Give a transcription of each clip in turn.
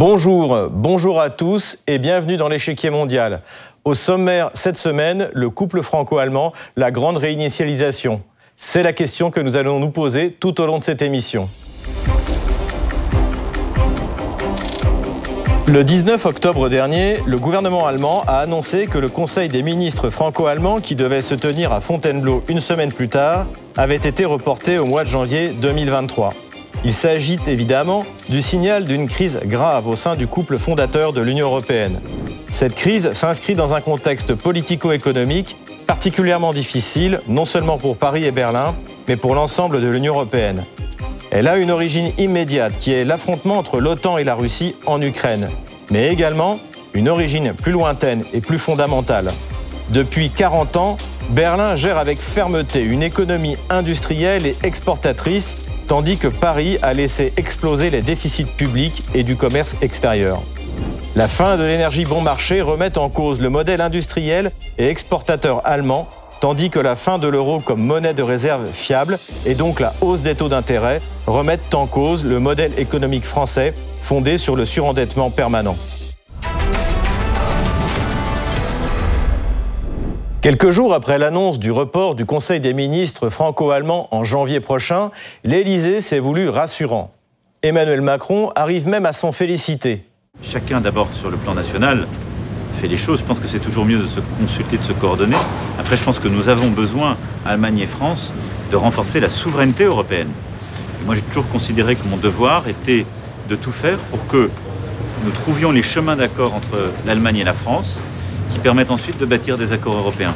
Bonjour, bonjour à tous et bienvenue dans l'échiquier mondial. Au sommaire cette semaine, le couple franco-allemand, la grande réinitialisation. C'est la question que nous allons nous poser tout au long de cette émission. Le 19 octobre dernier, le gouvernement allemand a annoncé que le Conseil des ministres franco-allemands, qui devait se tenir à Fontainebleau une semaine plus tard, avait été reporté au mois de janvier 2023. Il s'agit évidemment du signal d'une crise grave au sein du couple fondateur de l'Union européenne. Cette crise s'inscrit dans un contexte politico-économique particulièrement difficile, non seulement pour Paris et Berlin, mais pour l'ensemble de l'Union européenne. Elle a une origine immédiate qui est l'affrontement entre l'OTAN et la Russie en Ukraine, mais également une origine plus lointaine et plus fondamentale. Depuis 40 ans, Berlin gère avec fermeté une économie industrielle et exportatrice tandis que Paris a laissé exploser les déficits publics et du commerce extérieur. La fin de l'énergie bon marché remet en cause le modèle industriel et exportateur allemand, tandis que la fin de l'euro comme monnaie de réserve fiable et donc la hausse des taux d'intérêt remettent en cause le modèle économique français fondé sur le surendettement permanent. Quelques jours après l'annonce du report du Conseil des ministres franco-allemand en janvier prochain, l'Élysée s'est voulu rassurant. Emmanuel Macron arrive même à s'en féliciter. Chacun d'abord sur le plan national fait les choses. Je pense que c'est toujours mieux de se consulter, de se coordonner. Après, je pense que nous avons besoin, Allemagne et France, de renforcer la souveraineté européenne. moi, j'ai toujours considéré que mon devoir était de tout faire pour que nous trouvions les chemins d'accord entre l'Allemagne et la France qui permettent ensuite de bâtir des accords européens.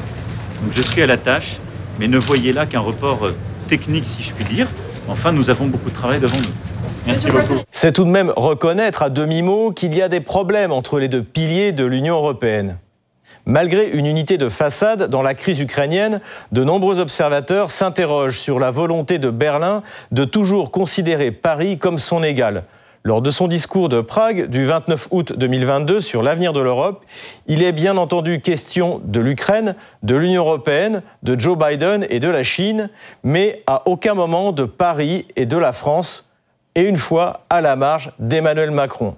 Donc je suis à la tâche, mais ne voyez là qu'un report euh, technique, si je puis dire. Enfin, nous avons beaucoup de travail devant nous. Merci beaucoup. C'est tout de même reconnaître à demi-mot qu'il y a des problèmes entre les deux piliers de l'Union européenne. Malgré une unité de façade dans la crise ukrainienne, de nombreux observateurs s'interrogent sur la volonté de Berlin de toujours considérer Paris comme son égal, lors de son discours de Prague du 29 août 2022 sur l'avenir de l'Europe, il est bien entendu question de l'Ukraine, de l'Union européenne, de Joe Biden et de la Chine, mais à aucun moment de Paris et de la France, et une fois à la marge d'Emmanuel Macron.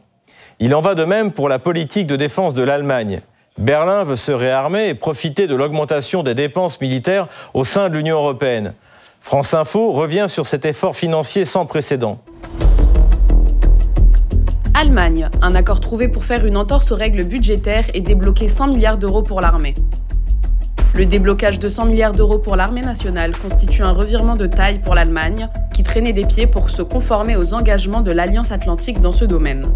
Il en va de même pour la politique de défense de l'Allemagne. Berlin veut se réarmer et profiter de l'augmentation des dépenses militaires au sein de l'Union européenne. France Info revient sur cet effort financier sans précédent. Allemagne, un accord trouvé pour faire une entorse aux règles budgétaires et débloquer 100 milliards d'euros pour l'armée. Le déblocage de 100 milliards d'euros pour l'armée nationale constitue un revirement de taille pour l'Allemagne, qui traînait des pieds pour se conformer aux engagements de l'Alliance atlantique dans ce domaine.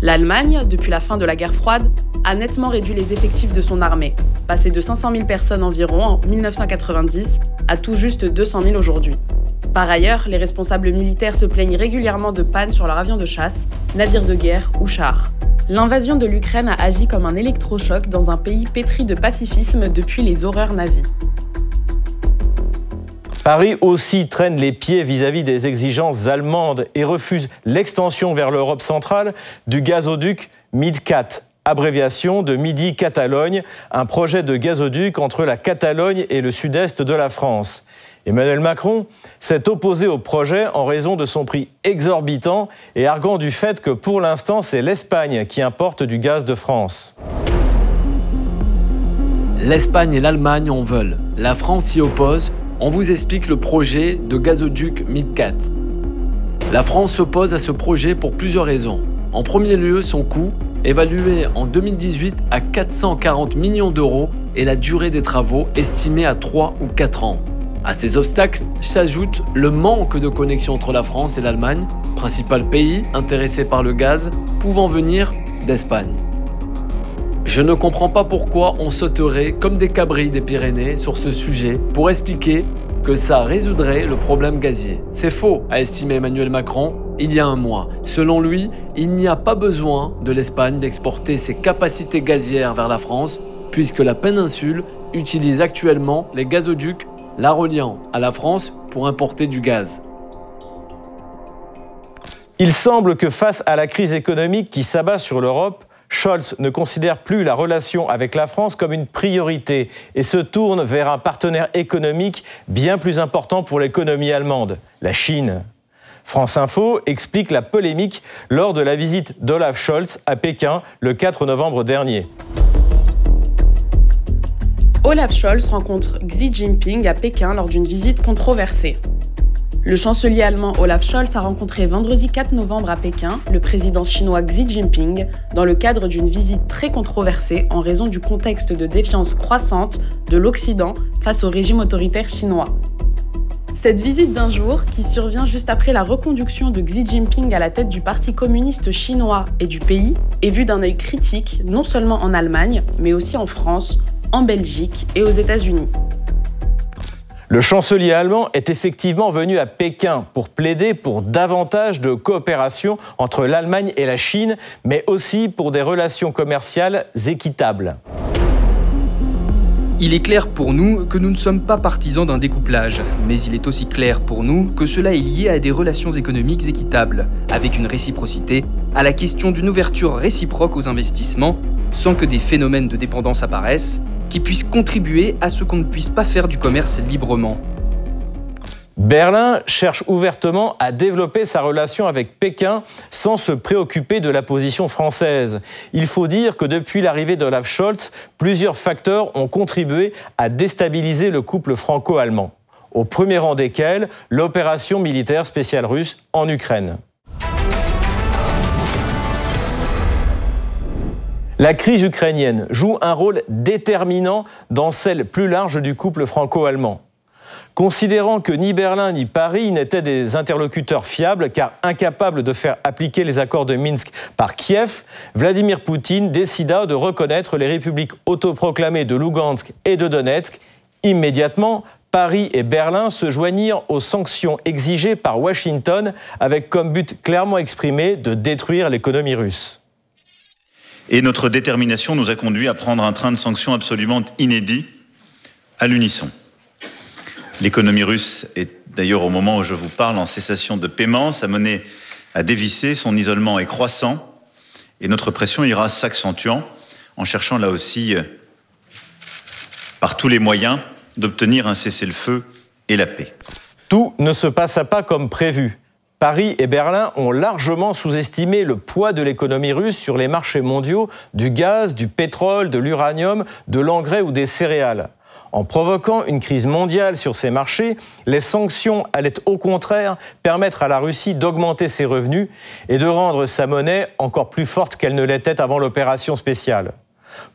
L'Allemagne, depuis la fin de la guerre froide, a nettement réduit les effectifs de son armée, passé de 500 000 personnes environ en 1990 à tout juste 200 000 aujourd'hui. Par ailleurs, les responsables militaires se plaignent régulièrement de pannes sur leurs avions de chasse, navires de guerre ou chars. L'invasion de l'Ukraine a agi comme un électrochoc dans un pays pétri de pacifisme depuis les horreurs nazies. Paris aussi traîne les pieds vis-à-vis des exigences allemandes et refuse l'extension vers l'Europe centrale du gazoduc MidCat, abréviation de Midi-Catalogne, un projet de gazoduc entre la Catalogne et le sud-est de la France. Emmanuel Macron s'est opposé au projet en raison de son prix exorbitant et arguant du fait que pour l'instant c'est l'Espagne qui importe du gaz de France. L'Espagne et l'Allemagne en veulent. La France s'y oppose. On vous explique le projet de gazoduc MidCat. La France s'oppose à ce projet pour plusieurs raisons. En premier lieu, son coût, évalué en 2018 à 440 millions d'euros, et la durée des travaux estimée à 3 ou 4 ans. À ces obstacles s'ajoute le manque de connexion entre la France et l'Allemagne, principal pays intéressé par le gaz, pouvant venir d'Espagne. Je ne comprends pas pourquoi on sauterait comme des cabris des Pyrénées sur ce sujet pour expliquer que ça résoudrait le problème gazier. C'est faux, a estimé Emmanuel Macron il y a un mois. Selon lui, il n'y a pas besoin de l'Espagne d'exporter ses capacités gazières vers la France, puisque la péninsule utilise actuellement les gazoducs la reliant à la France pour importer du gaz. Il semble que face à la crise économique qui s'abat sur l'Europe, Scholz ne considère plus la relation avec la France comme une priorité et se tourne vers un partenaire économique bien plus important pour l'économie allemande, la Chine. France Info explique la polémique lors de la visite d'Olaf Scholz à Pékin le 4 novembre dernier. Olaf Scholz rencontre Xi Jinping à Pékin lors d'une visite controversée. Le chancelier allemand Olaf Scholz a rencontré vendredi 4 novembre à Pékin le président chinois Xi Jinping dans le cadre d'une visite très controversée en raison du contexte de défiance croissante de l'Occident face au régime autoritaire chinois. Cette visite d'un jour, qui survient juste après la reconduction de Xi Jinping à la tête du Parti communiste chinois et du pays, est vue d'un œil critique non seulement en Allemagne, mais aussi en France, en Belgique et aux États-Unis. Le chancelier allemand est effectivement venu à Pékin pour plaider pour davantage de coopération entre l'Allemagne et la Chine, mais aussi pour des relations commerciales équitables. Il est clair pour nous que nous ne sommes pas partisans d'un découplage, mais il est aussi clair pour nous que cela est lié à des relations économiques équitables, avec une réciprocité, à la question d'une ouverture réciproque aux investissements, sans que des phénomènes de dépendance apparaissent, qui puissent contribuer à ce qu'on ne puisse pas faire du commerce librement. Berlin cherche ouvertement à développer sa relation avec Pékin sans se préoccuper de la position française. Il faut dire que depuis l'arrivée d'Olaf Scholz, plusieurs facteurs ont contribué à déstabiliser le couple franco-allemand. Au premier rang desquels l'opération militaire spéciale russe en Ukraine. La crise ukrainienne joue un rôle déterminant dans celle plus large du couple franco-allemand. Considérant que ni Berlin ni Paris n'étaient des interlocuteurs fiables car incapables de faire appliquer les accords de Minsk par Kiev, Vladimir Poutine décida de reconnaître les républiques autoproclamées de Lugansk et de Donetsk. Immédiatement, Paris et Berlin se joignirent aux sanctions exigées par Washington avec comme but clairement exprimé de détruire l'économie russe. Et notre détermination nous a conduit à prendre un train de sanctions absolument inédit à l'unisson. L'économie russe est d'ailleurs au moment où je vous parle en cessation de paiement, sa monnaie a dévissé, son isolement est croissant et notre pression ira s'accentuant en cherchant là aussi par tous les moyens d'obtenir un cessez-le-feu et la paix. Tout ne se passa pas comme prévu. Paris et Berlin ont largement sous-estimé le poids de l'économie russe sur les marchés mondiaux du gaz, du pétrole, de l'uranium, de l'engrais ou des céréales. En provoquant une crise mondiale sur ces marchés, les sanctions allaient au contraire permettre à la Russie d'augmenter ses revenus et de rendre sa monnaie encore plus forte qu'elle ne l'était avant l'opération spéciale.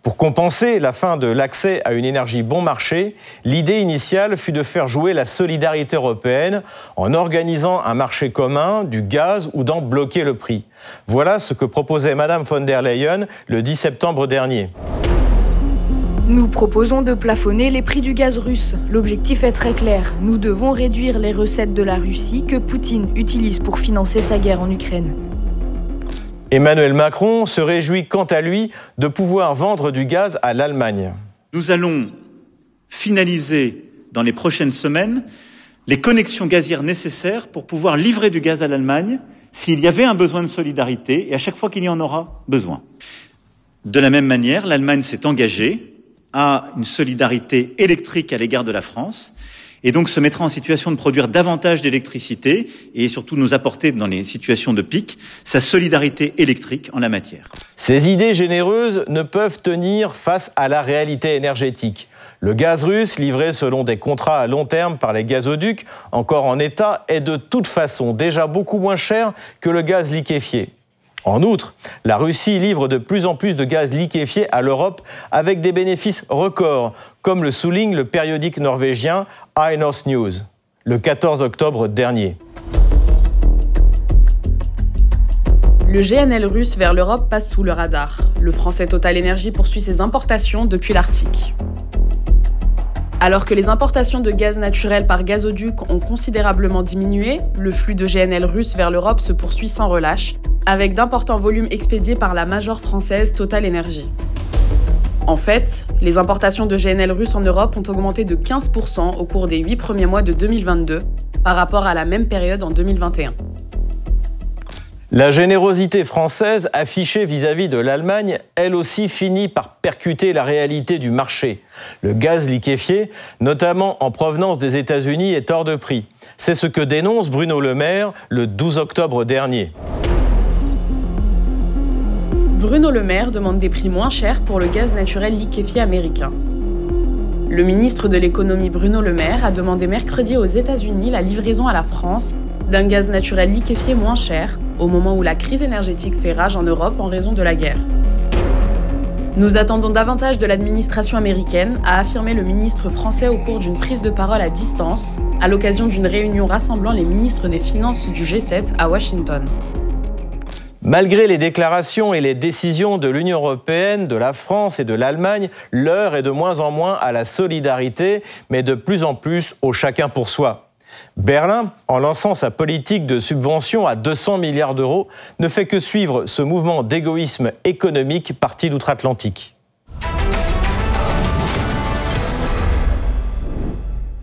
Pour compenser la fin de l'accès à une énergie bon marché, l'idée initiale fut de faire jouer la solidarité européenne en organisant un marché commun du gaz ou d'en bloquer le prix. Voilà ce que proposait Mme von der Leyen le 10 septembre dernier. Nous proposons de plafonner les prix du gaz russe. L'objectif est très clair. Nous devons réduire les recettes de la Russie que Poutine utilise pour financer sa guerre en Ukraine. Emmanuel Macron se réjouit quant à lui de pouvoir vendre du gaz à l'Allemagne. Nous allons finaliser dans les prochaines semaines les connexions gazières nécessaires pour pouvoir livrer du gaz à l'Allemagne s'il y avait un besoin de solidarité et à chaque fois qu'il y en aura besoin. De la même manière, l'Allemagne s'est engagée à une solidarité électrique à l'égard de la France et donc se mettra en situation de produire davantage d'électricité et surtout nous apporter dans les situations de pic sa solidarité électrique en la matière. Ces idées généreuses ne peuvent tenir face à la réalité énergétique. Le gaz russe, livré selon des contrats à long terme par les gazoducs, encore en état, est de toute façon déjà beaucoup moins cher que le gaz liquéfié. En outre, la Russie livre de plus en plus de gaz liquéfié à l'Europe avec des bénéfices records, comme le souligne le périodique norvégien North News le 14 octobre dernier. Le GNL russe vers l'Europe passe sous le radar. Le français Total Energy poursuit ses importations depuis l'Arctique. Alors que les importations de gaz naturel par gazoduc ont considérablement diminué, le flux de GNL russe vers l'Europe se poursuit sans relâche, avec d'importants volumes expédiés par la major française Total Energy. En fait, les importations de GNL russe en Europe ont augmenté de 15% au cours des 8 premiers mois de 2022 par rapport à la même période en 2021. La générosité française affichée vis-à-vis de l'Allemagne, elle aussi finit par percuter la réalité du marché. Le gaz liquéfié, notamment en provenance des États-Unis, est hors de prix. C'est ce que dénonce Bruno Le Maire le 12 octobre dernier. Bruno Le Maire demande des prix moins chers pour le gaz naturel liquéfié américain. Le ministre de l'économie Bruno Le Maire a demandé mercredi aux États-Unis la livraison à la France d'un gaz naturel liquéfié moins cher au moment où la crise énergétique fait rage en Europe en raison de la guerre. Nous attendons davantage de l'administration américaine, a affirmé le ministre français au cours d'une prise de parole à distance à l'occasion d'une réunion rassemblant les ministres des Finances du G7 à Washington. Malgré les déclarations et les décisions de l'Union européenne, de la France et de l'Allemagne, l'heure est de moins en moins à la solidarité, mais de plus en plus au chacun pour soi. Berlin, en lançant sa politique de subvention à 200 milliards d'euros, ne fait que suivre ce mouvement d'égoïsme économique parti d'outre-Atlantique.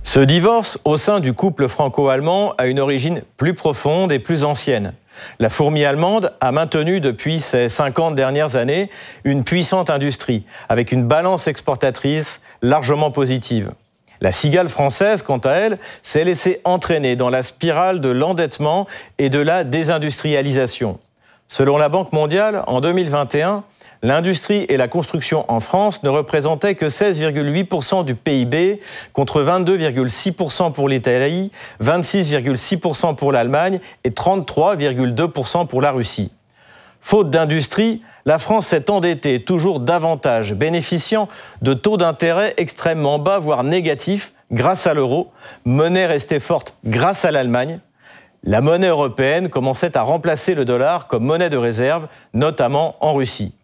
Ce divorce au sein du couple franco-allemand a une origine plus profonde et plus ancienne. La fourmi allemande a maintenu depuis ces 50 dernières années une puissante industrie, avec une balance exportatrice largement positive. La cigale française, quant à elle, s'est laissée entraîner dans la spirale de l'endettement et de la désindustrialisation. Selon la Banque mondiale, en 2021, L'industrie et la construction en France ne représentaient que 16,8% du PIB contre 22,6% pour l'Italie, 26,6% pour l'Allemagne et 33,2% pour la Russie. Faute d'industrie, la France s'est endettée toujours davantage, bénéficiant de taux d'intérêt extrêmement bas, voire négatifs, grâce à l'euro, monnaie restée forte grâce à l'Allemagne. La monnaie européenne commençait à remplacer le dollar comme monnaie de réserve, notamment en Russie.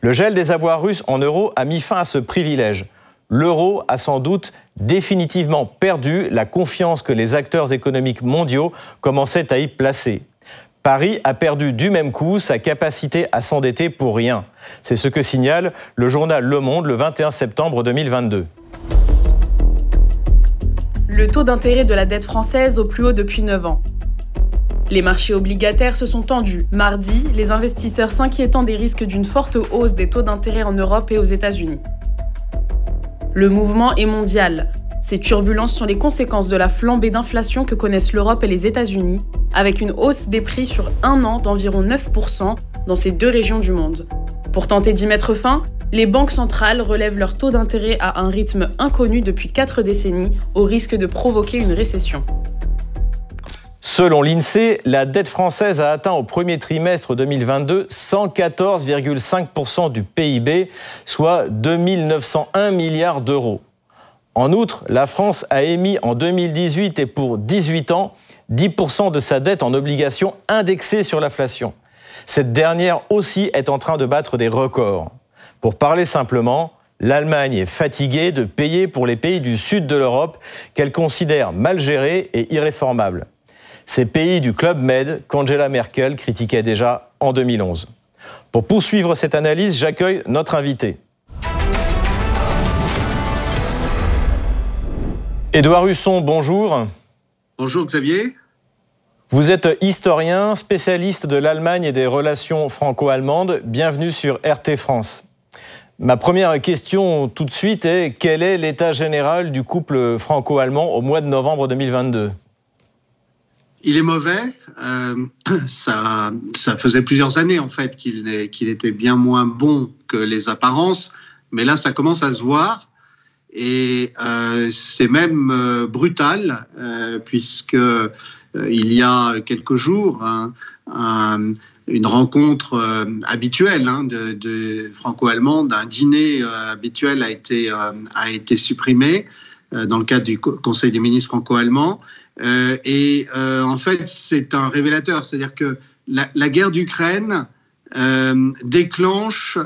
Le gel des avoirs russes en euros a mis fin à ce privilège. L'euro a sans doute définitivement perdu la confiance que les acteurs économiques mondiaux commençaient à y placer. Paris a perdu du même coup sa capacité à s'endetter pour rien. C'est ce que signale le journal Le Monde le 21 septembre 2022. Le taux d'intérêt de la dette française au plus haut depuis 9 ans. Les marchés obligataires se sont tendus. Mardi, les investisseurs s'inquiétant des risques d'une forte hausse des taux d'intérêt en Europe et aux États-Unis. Le mouvement est mondial. Ces turbulences sont les conséquences de la flambée d'inflation que connaissent l'Europe et les États-Unis, avec une hausse des prix sur un an d'environ 9% dans ces deux régions du monde. Pour tenter d'y mettre fin, les banques centrales relèvent leur taux d'intérêt à un rythme inconnu depuis quatre décennies, au risque de provoquer une récession. Selon l'INSEE, la dette française a atteint au premier trimestre 2022 114,5% du PIB, soit 2901 milliards d'euros. En outre, la France a émis en 2018 et pour 18 ans 10% de sa dette en obligations indexées sur l'inflation. Cette dernière aussi est en train de battre des records. Pour parler simplement, l'Allemagne est fatiguée de payer pour les pays du sud de l'Europe qu'elle considère mal gérés et irréformables ces pays du Club Med qu'Angela Merkel critiquait déjà en 2011. Pour poursuivre cette analyse, j'accueille notre invité. Édouard Husson, bonjour. Bonjour Xavier. Vous êtes historien, spécialiste de l'Allemagne et des relations franco-allemandes. Bienvenue sur RT France. Ma première question tout de suite est quel est l'état général du couple franco-allemand au mois de novembre 2022 il est mauvais. Euh, ça, ça faisait plusieurs années en fait qu'il était bien moins bon que les apparences, mais là ça commence à se voir. Et euh, c'est même euh, brutal puisque il y a quelques jours une rencontre habituelle hein, de, de franco-allemande, un dîner habituel a été a été supprimé dans le cadre du Conseil des ministres franco-allemands euh, et euh, en fait, c'est un révélateur, c'est-à-dire que la, guerre d'Ukraine euh, déclenche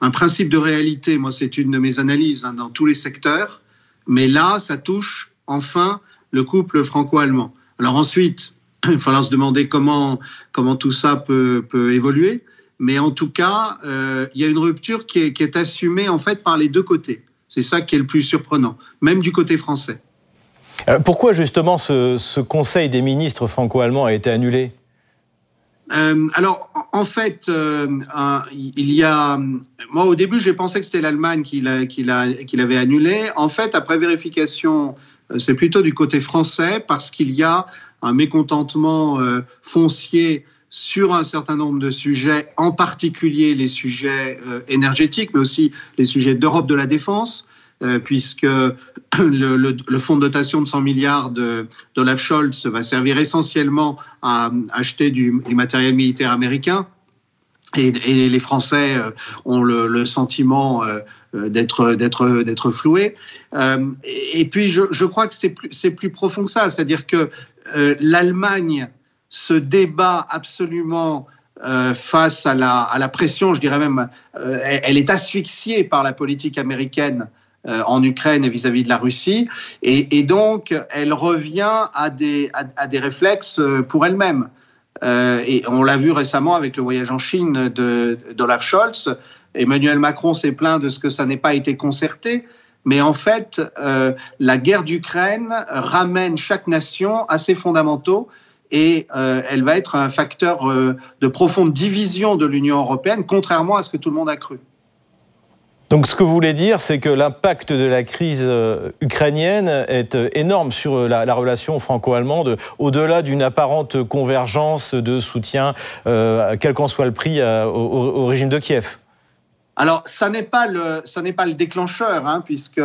un principe de réalité. Moi, c'est une de mes analyses hein, dans tous les secteurs, mais là, ça touche enfin le couple franco-allemand. Alors ensuite, il falloir se demander comment, comment tout ça peut, peut évoluer. Mais en tout cas, il y a une rupture qui est, qui est assumée en fait par les deux côtés. C'est ça qui est le plus surprenant, même du côté français. Euh, pourquoi justement ce, Conseil des ministres franco-allemands a été annulé? Euh, alors, en fait, euh, il y a. Moi, au début, j'ai pensé que c'était l'Allemagne qui l'avait annulé. En fait, après vérification, c'est plutôt du côté français parce qu'il y a un mécontentement foncier sur un certain nombre de sujets, en particulier les sujets énergétiques, mais aussi les sujets d'Europe de la défense. Euh, puisque le, fonds de dotation de 100 milliards d'Olaf Scholz va servir essentiellement à acheter du, matériel militaire américain. Et, les Français euh, ont le, sentiment euh, d'être floués. Et puis, je, crois que c'est plus, plus profond que ça, c'est-à-dire que l'Allemagne se débat absolument face à la, à la, pression, je dirais même, elle est asphyxiée par la politique américaine en Ukraine et vis-à-vis de la Russie. Et, donc, elle revient à des, à, des réflexes euh, pour elle-même. Euh, et on l'a vu récemment avec le voyage en Chine d'Olaf Scholz. Emmanuel Macron s'est plaint de ce que ça n'ait pas été concerté. Mais en fait, la guerre d'Ukraine ramène chaque nation à ses fondamentaux et elle va être un facteur de profonde division de l'Union européenne, contrairement à ce que tout le monde a cru. Donc ce que vous voulez dire, c'est que l'impact de la crise euh, ukrainienne est euh, énorme sur euh, la, relation franco-allemande, au-delà d'une apparente convergence de soutien, quel qu'en soit le prix, au, régime de Kiev. Alors, ça n'est pas le, déclencheur, hein, puisque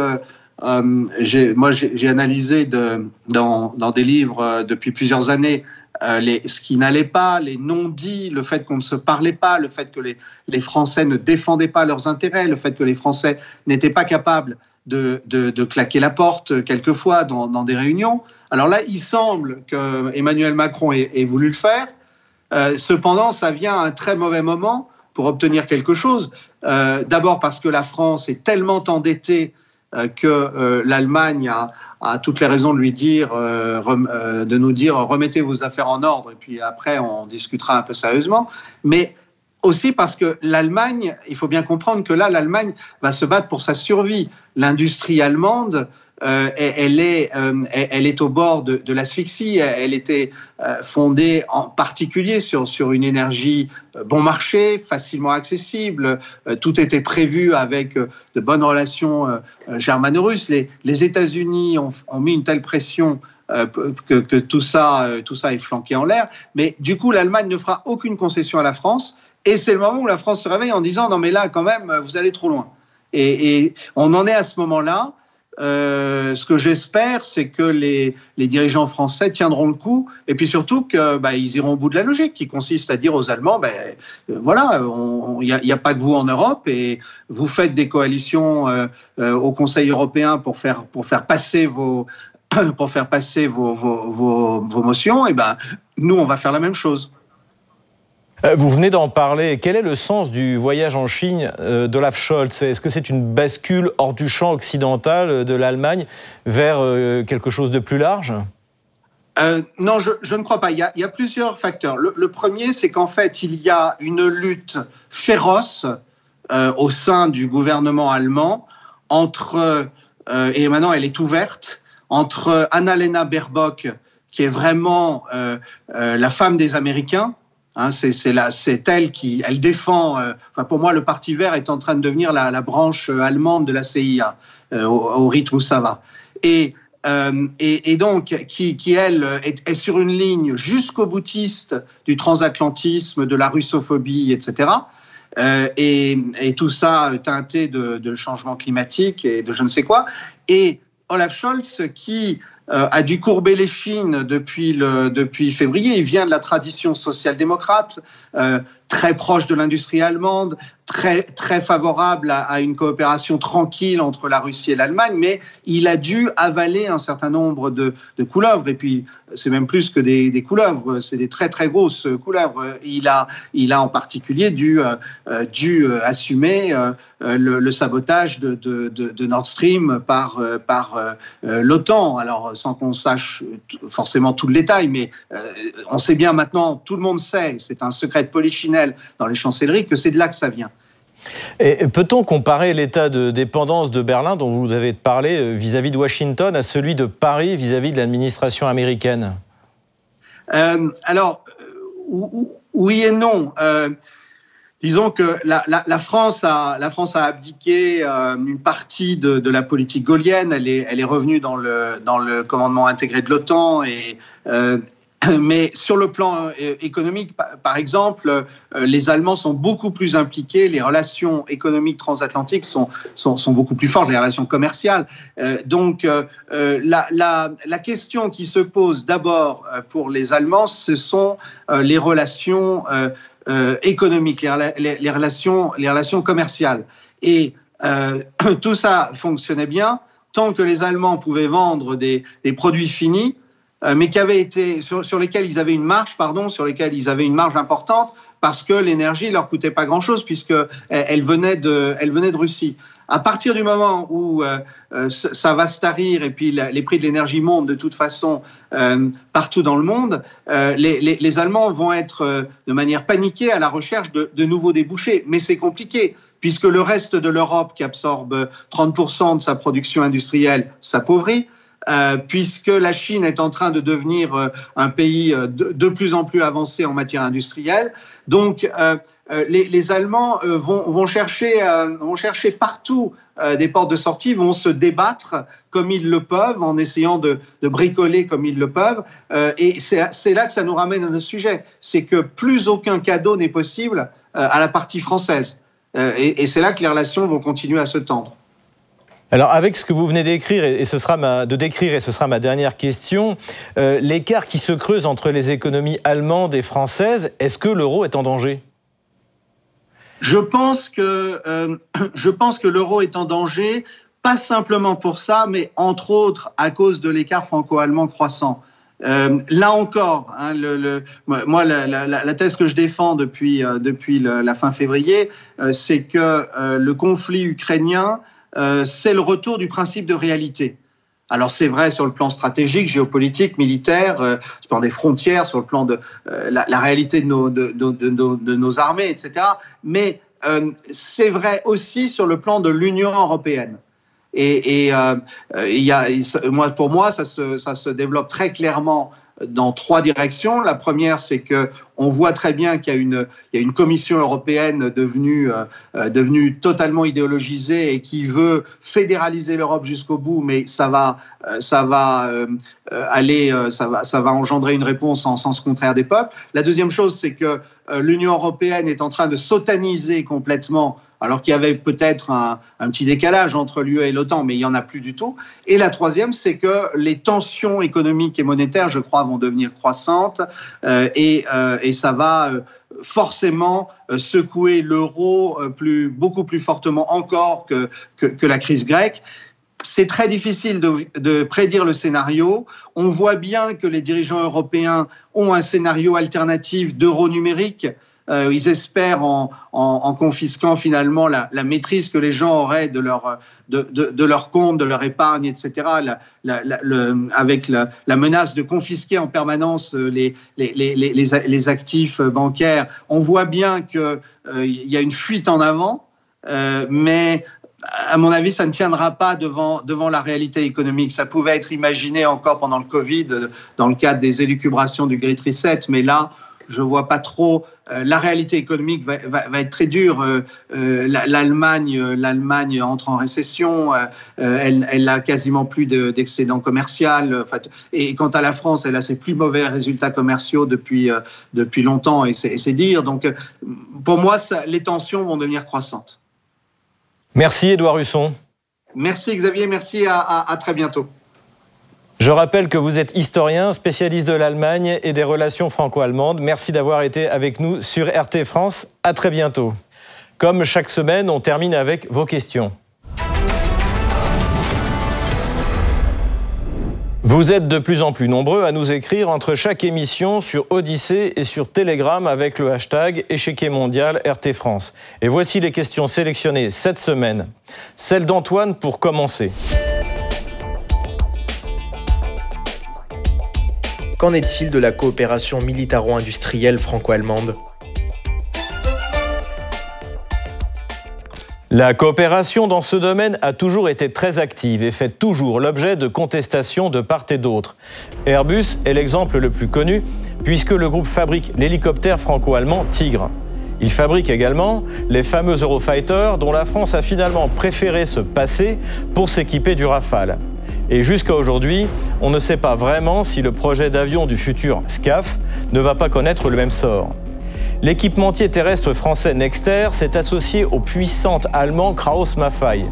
moi j'ai analysé dans, des livres depuis plusieurs années euh, ce qui n'allait pas, les non-dits, le fait qu'on ne se parlait pas, le fait que les, Français ne défendaient pas leurs intérêts, le fait que les Français n'étaient pas capables de, claquer la porte quelquefois dans, des réunions. Alors là, il semble que Emmanuel Macron ait, voulu le faire. Euh, cependant, ça vient à un très mauvais moment pour obtenir quelque chose. Euh, D'abord parce que la France est tellement endettée euh, que euh, l'Allemagne a, a, toutes les raisons de lui dire, euh, de nous dire remettez vos affaires en ordre et puis après on discutera un peu sérieusement. Mais aussi parce que l'Allemagne, il faut bien comprendre que là, l'Allemagne va se battre pour sa survie. L'industrie allemande euh, elle, est, euh, elle est au bord de, l'asphyxie. Elle était euh, fondée en particulier sur, sur une énergie bon marché, facilement accessible. tout était prévu avec de bonnes relations germano-russes. Les, États-Unis ont, mis une telle pression que, tout, ça, tout ça est flanqué en l'air. Mais du coup, l'Allemagne ne fera aucune concession à la France. Et c'est le moment où la France se réveille en disant non mais là quand même vous allez trop loin. Et on en est à ce moment-là. Euh, ce que j'espère, c'est que les, dirigeants français tiendront le coup, et puis surtout qu'ils bah, iront au bout de la logique, qui consiste à dire aux Allemands, ben, euh, voilà, il n'y a, pas que vous en Europe, et vous faites des coalitions euh, au Conseil européen pour faire, pour faire passer vos pour faire passer vos, vos, vos motions, et ben nous on va faire la même chose. Euh, vous venez d'en parler. Quel est le sens du voyage en Chine euh, d'Olaf Scholz? Est-ce que c'est une bascule hors du champ occidental de l'Allemagne vers euh, quelque chose de plus large? Non, je, ne crois pas. Il y a, plusieurs facteurs. Le, premier, c'est qu'en fait, il y a une lutte féroce au sein du gouvernement allemand entre, et maintenant elle est ouverte, entre Annalena Baerbock, qui est vraiment la femme des Américains, Hein, c'est elle qui, elle défend. Euh, pour moi, le Parti Vert est en train de devenir la, branche euh, allemande de la CIA euh, au, rythme où ça va. Et donc, qui, elle, est, sur une ligne jusqu'au boutiste du transatlantisme, de la russophobie, etc. et, tout ça teinté de, changement climatique et de je ne sais quoi. Et Olaf Scholz, qui a dû courber les chines depuis, le, depuis février. Il vient de la tradition social-démocrate, euh, très proche de l'industrie allemande, très, très favorable à, une coopération tranquille entre la Russie et l'Allemagne, mais il a dû avaler un certain nombre de, couleuvres. Et puis, c'est même plus que des, couleuvres, c'est des très, très grosses couleuvres. Il a, il a en particulier dû, euh, dû assumer le, sabotage de, de, de, Nord Stream par, par l'OTAN. Alors, sans qu'on sache forcément tout le détail, mais on sait bien maintenant, tout le monde sait, c'est un secret de polichinelle dans les chancelleries, que c'est de là que ça vient. Et peut-on comparer l'état de dépendance de Berlin, dont vous avez parlé, euh, vis-à-vis de Washington, à celui de Paris vis-à-vis de l'administration américaine? Euh, Alors, euh, oui et non. Disons que la, la, France a, la France a abdiqué euh, une partie de, de, la politique gaulienne. Elle est, elle est revenue dans le, dans le commandement intégré de l'OTAN. Et, euh, mais sur le plan euh, économique, par exemple, euh, les Allemands sont beaucoup plus impliqués. Les relations économiques transatlantiques sont, sont, beaucoup plus fortes, les relations commerciales. Euh, donc, la, la, la, question qui se pose d'abord pour les Allemands, ce sont les relations économiques, les, relations, les relations commerciales. Et tout ça fonctionnait bien tant que les Allemands pouvaient vendre des, des produits finis, mais qui avaient été sur, sur, lesquels ils avaient une marge, pardon, sur lesquels ils avaient une marge importante parce que l'énergie leur coûtait pas grand-chose puisque elle, elle, venait de, elle venait de Russie. À partir du moment où euh, euh ça va se tarir et puis les prix de l'énergie montent de toute façon euh, partout dans le monde, euh, les, les, les, Allemands vont être euh, de manière paniquée à la recherche de, de nouveaux débouchés. Mais c'est compliqué puisque le reste de l'Europe qui absorbe 30% de sa production industrielle s'appauvrit. Euh, puisque la Chine est en train de devenir euh, un pays de, de, plus en plus avancé en matière industrielle. Donc, euh, les, Allemands vont, chercher, vont chercher partout des portes de sortie, vont se débattre comme ils le peuvent, en essayant de, de bricoler comme ils le peuvent. et c'est là que ça nous ramène à notre sujet. C'est que plus aucun cadeau n'est possible à la partie française. et c'est là que les relations vont continuer à se tendre. Alors avec ce que vous venez d'écrire et ce sera ma, de décrire et ce sera ma dernière question, euh, l'écart qui se creuse entre les économies allemandes et françaises, est-ce que l'euro est en danger? Je pense que euh, je pense que l'euro est en danger, pas simplement pour ça, mais entre autres à cause de l'écart franco-allemand croissant. Euh, là encore, hein, moi, la, thèse que je défends depuis, depuis la fin février, c'est que le conflit ukrainien euh, c'est le retour du principe de réalité. Alors c'est vrai sur le plan stratégique, géopolitique, militaire, euh, sur le plan des frontières, sur le plan de euh, la, réalité de nos, armées, etc. Mais c'est vrai aussi sur le plan de l'Union européenne. Et, y a, moi, pour moi, ça se développe très clairement dans trois directions. La première, c'est que on voit très bien qu'il y a une, commission européenne devenue, euh, devenue totalement idéologisée et qui veut fédéraliser l'Europe jusqu'au bout, mais ça va, euh, ça va euh, aller, euh, ça va, engendrer une réponse en sens contraire des peuples. La deuxième chose, c'est que euh, l'Union européenne est en train de sotaniser complètement alors qu'il y avait peut-être un, petit décalage entre l'UE et l'OTAN, mais il n'y en a plus du tout. Et la troisième, c'est que les tensions économiques et monétaires, je crois, vont devenir croissantes euh, et, euh, et, ça va euh, forcément secouer l'euro plus, beaucoup plus fortement encore que, que, que la crise grecque c'est très difficile de, de, prédire le scénario. On voit bien que les dirigeants européens ont un scénario alternatif d'euro numérique euh, ils espèrent en, confisquant finalement la, maîtrise que les gens auraient de leur, de, compte, de leur épargne, etc., avec la, menace de confisquer en permanence les, les, les, actifs bancaires. On voit bien qu'il euh, y a une fuite en avant, euh, mais à mon avis, ça ne tiendra pas devant, devant la réalité économique. Ça pouvait être imaginé encore pendant le Covid, dans le cadre des élucubrations du Great Reset, mais là, je vois pas trop. Euh, la réalité économique va, va, va être très dure. Euh, euh, L'Allemagne, l'Allemagne entre en récession. elle, elle a quasiment plus d'excédent commercial. Et quant à la France, elle a ses plus mauvais résultats commerciaux depuis depuis longtemps. Et c'est dire. Donc, pour moi, ça, les tensions vont devenir croissantes. Merci, Édouard Husson. Merci, Xavier. Merci. à, à, à très bientôt. Je rappelle que vous êtes historien, spécialiste de l'Allemagne et des relations franco-allemandes. Merci d'avoir été avec nous sur RT France. À très bientôt. Comme chaque semaine, on termine avec vos questions. Vous êtes de plus en plus nombreux à nous écrire entre chaque émission sur Odyssée et sur Telegram avec le hashtag échiquier mondial RT France. Et voici les questions sélectionnées cette semaine. Celle d'Antoine pour commencer. Qu'en est-il de la coopération militaro-industrielle franco-allemande? La coopération dans ce domaine a toujours été très active et fait toujours l'objet de contestations de part et d'autre. Airbus est l'exemple le plus connu puisque le groupe fabrique l'hélicoptère franco-allemand Tigre. Il fabrique également les fameux Eurofighter dont la France a finalement préféré se passer pour s'équiper du Rafale. Et jusqu'à aujourd'hui, on ne sait pas vraiment si le projet d'avion du futur SCAF ne va pas connaître le même sort. L'équipementier terrestre français Nexter s'est associé au puissant allemand Krauss Maffei.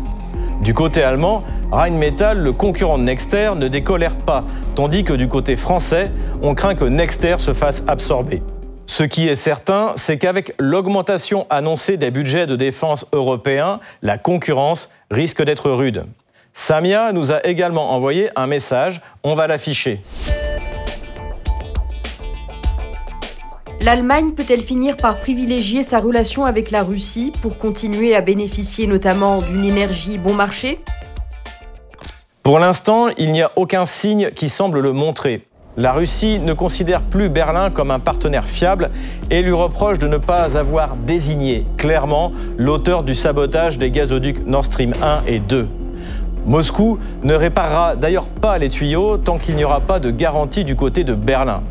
Du côté allemand, Rheinmetall, le concurrent de Nexter, ne décolère pas, tandis que du côté français, on craint que Nexter se fasse absorber. Ce qui est certain, c'est qu'avec l'augmentation annoncée des budgets de défense européens, la concurrence risque d'être rude. Samia nous a également envoyé un message, on va l'afficher. L'Allemagne peut-elle finir par privilégier sa relation avec la Russie pour continuer à bénéficier notamment d'une énergie bon marché? Pour l'instant, il n'y a aucun signe qui semble le montrer. La Russie ne considère plus Berlin comme un partenaire fiable et lui reproche de ne pas avoir désigné clairement l'auteur du sabotage des gazoducs Nord Stream 1 et 2. Moscou ne réparera d'ailleurs pas les tuyaux tant qu'il n'y aura pas de garantie du côté de Berlin.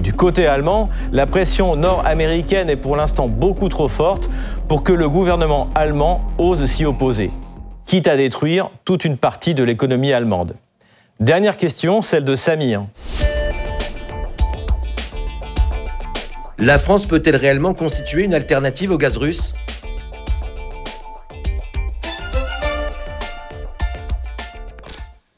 Du côté allemand, la pression nord-américaine est pour l'instant beaucoup trop forte pour que le gouvernement allemand ose s'y opposer, quitte à détruire toute une partie de l'économie allemande. Dernière question, celle de Samir. La France peut-elle réellement constituer une alternative au gaz russe?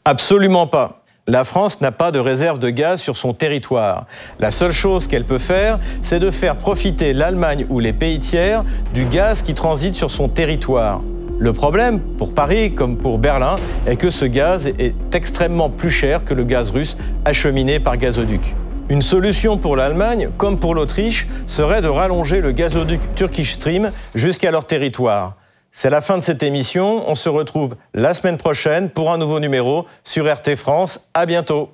Absolument pas. La France n'a pas de réserve de gaz sur son territoire. La seule chose qu'elle peut faire, c'est de faire profiter l'Allemagne ou les pays tiers du gaz qui transite sur son territoire. Le problème, pour Paris comme pour Berlin, est que ce gaz est extrêmement plus cher que le gaz russe acheminé par gazoduc. Une solution pour l'Allemagne, comme pour l'Autriche, serait de rallonger le gazoduc Turkish Stream jusqu'à leur territoire. C'est la fin de cette émission. On se retrouve la semaine prochaine pour un nouveau numéro sur RT France. À bientôt.